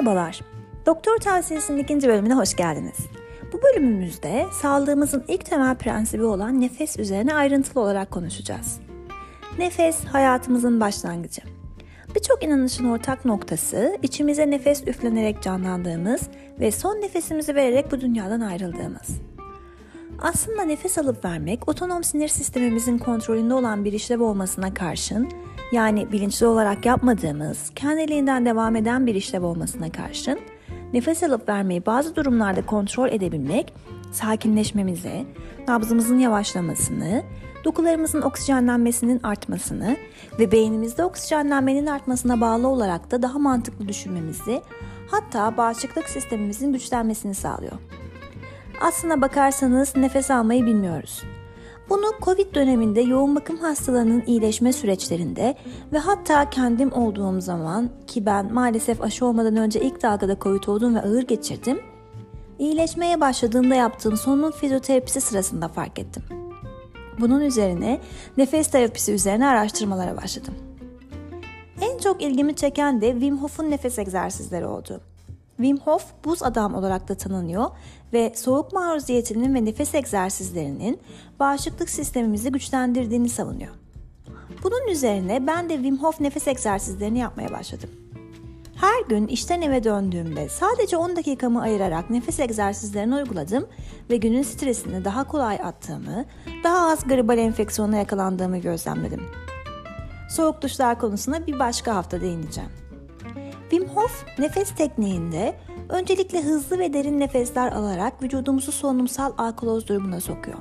Merhabalar. Doktor Tavsiyesi'nin ikinci bölümüne hoş geldiniz. Bu bölümümüzde sağlığımızın ilk temel prensibi olan nefes üzerine ayrıntılı olarak konuşacağız. Nefes hayatımızın başlangıcı. Birçok inanışın ortak noktası içimize nefes üflenerek canlandığımız ve son nefesimizi vererek bu dünyadan ayrıldığımız. Aslında nefes alıp vermek otonom sinir sistemimizin kontrolünde olan bir işlev olmasına karşın yani bilinçli olarak yapmadığımız, kendiliğinden devam eden bir işlev olmasına karşın nefes alıp vermeyi bazı durumlarda kontrol edebilmek, sakinleşmemize, nabzımızın yavaşlamasını, dokularımızın oksijenlenmesinin artmasını ve beynimizde oksijenlenmenin artmasına bağlı olarak da daha mantıklı düşünmemizi, hatta bağışıklık sistemimizin güçlenmesini sağlıyor. Aslına bakarsanız nefes almayı bilmiyoruz. Bunu Covid döneminde yoğun bakım hastalarının iyileşme süreçlerinde ve hatta kendim olduğum zaman ki ben maalesef aşı olmadan önce ilk dalgada Covid oldum ve ağır geçirdim. İyileşmeye başladığımda yaptığım solunum fizyoterapisi sırasında fark ettim. Bunun üzerine nefes terapisi üzerine araştırmalara başladım. En çok ilgimi çeken de Wim Hof'un nefes egzersizleri oldu. Wim Hof buz adam olarak da tanınıyor ve soğuk maruziyetinin ve nefes egzersizlerinin bağışıklık sistemimizi güçlendirdiğini savunuyor. Bunun üzerine ben de Wim Hof nefes egzersizlerini yapmaya başladım. Her gün işten eve döndüğümde sadece 10 dakikamı ayırarak nefes egzersizlerini uyguladım ve günün stresini daha kolay attığımı, daha az gribal enfeksiyona yakalandığımı gözlemledim. Soğuk duşlar konusuna bir başka hafta değineceğim. Hof nefes tekniğinde öncelikle hızlı ve derin nefesler alarak vücudumuzu solunumsal alkaloz durumuna sokuyor.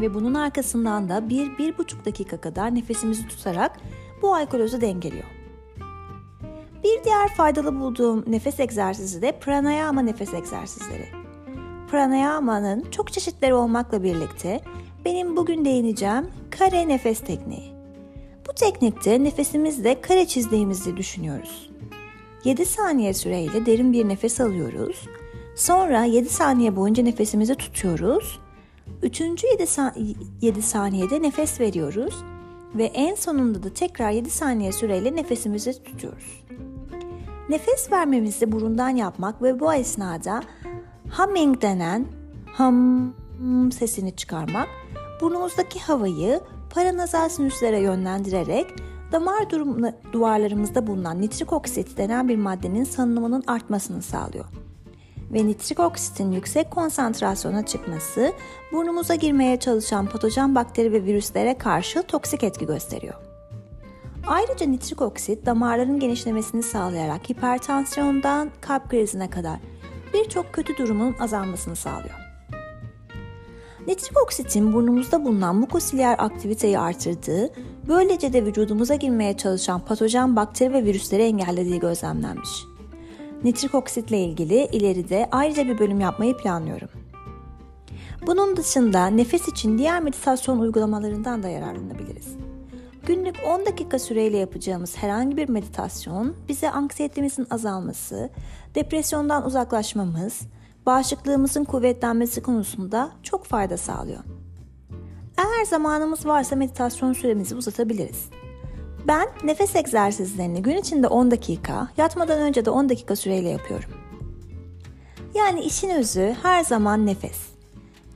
Ve bunun arkasından da 1-1,5 dakika kadar nefesimizi tutarak bu alkalozu dengeliyor. Bir diğer faydalı bulduğum nefes egzersizi de pranayama nefes egzersizleri. Pranayama'nın çok çeşitleri olmakla birlikte benim bugün değineceğim kare nefes tekniği. Bu teknikte nefesimizle kare çizdiğimizi düşünüyoruz. 7 saniye süreyle derin bir nefes alıyoruz. Sonra 7 saniye boyunca nefesimizi tutuyoruz. 3. 7, sa- 7 saniyede nefes veriyoruz ve en sonunda da tekrar 7 saniye süreyle nefesimizi tutuyoruz. Nefes vermemizi burundan yapmak ve bu esnada humming denen hum sesini çıkarmak, burnumuzdaki havayı paranazal sinüslere yönlendirerek damar duvarlarımızda bulunan nitrik oksit denen bir maddenin salınımının artmasını sağlıyor. Ve nitrik oksitin yüksek konsantrasyona çıkması burnumuza girmeye çalışan patojen bakteri ve virüslere karşı toksik etki gösteriyor. Ayrıca nitrik oksit damarların genişlemesini sağlayarak hipertansiyondan kalp krizine kadar birçok kötü durumun azalmasını sağlıyor. Nitrik oksitin burnumuzda bulunan mukosilyer aktiviteyi artırdığı, böylece de vücudumuza girmeye çalışan patojen bakteri ve virüsleri engellediği gözlemlenmiş. Nitrik oksitle ilgili ileride ayrıca bir bölüm yapmayı planlıyorum. Bunun dışında nefes için diğer meditasyon uygulamalarından da yararlanabiliriz. Günlük 10 dakika süreyle yapacağımız herhangi bir meditasyon bize anksiyetemizin azalması, depresyondan uzaklaşmamız, bağışıklığımızın kuvvetlenmesi konusunda çok fayda sağlıyor. Eğer zamanımız varsa meditasyon süremizi uzatabiliriz. Ben nefes egzersizlerini gün içinde 10 dakika, yatmadan önce de 10 dakika süreyle yapıyorum. Yani işin özü her zaman nefes.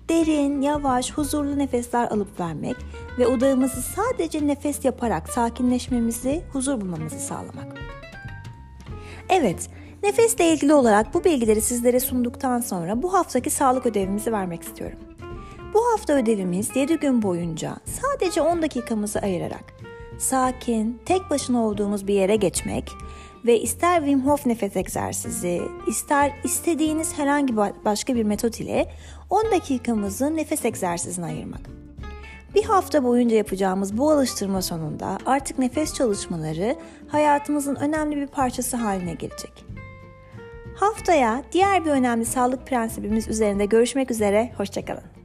Derin, yavaş, huzurlu nefesler alıp vermek ve odağımızı sadece nefes yaparak sakinleşmemizi, huzur bulmamızı sağlamak. Evet, Nefesle ilgili olarak bu bilgileri sizlere sunduktan sonra bu haftaki sağlık ödevimizi vermek istiyorum. Bu hafta ödevimiz 7 gün boyunca sadece 10 dakikamızı ayırarak sakin, tek başına olduğumuz bir yere geçmek ve ister Wim Hof nefes egzersizi, ister istediğiniz herhangi başka bir metot ile 10 dakikamızı nefes egzersizine ayırmak. Bir hafta boyunca yapacağımız bu alıştırma sonunda artık nefes çalışmaları hayatımızın önemli bir parçası haline gelecek. Haftaya diğer bir önemli sağlık prensibimiz üzerinde görüşmek üzere, hoşçakalın.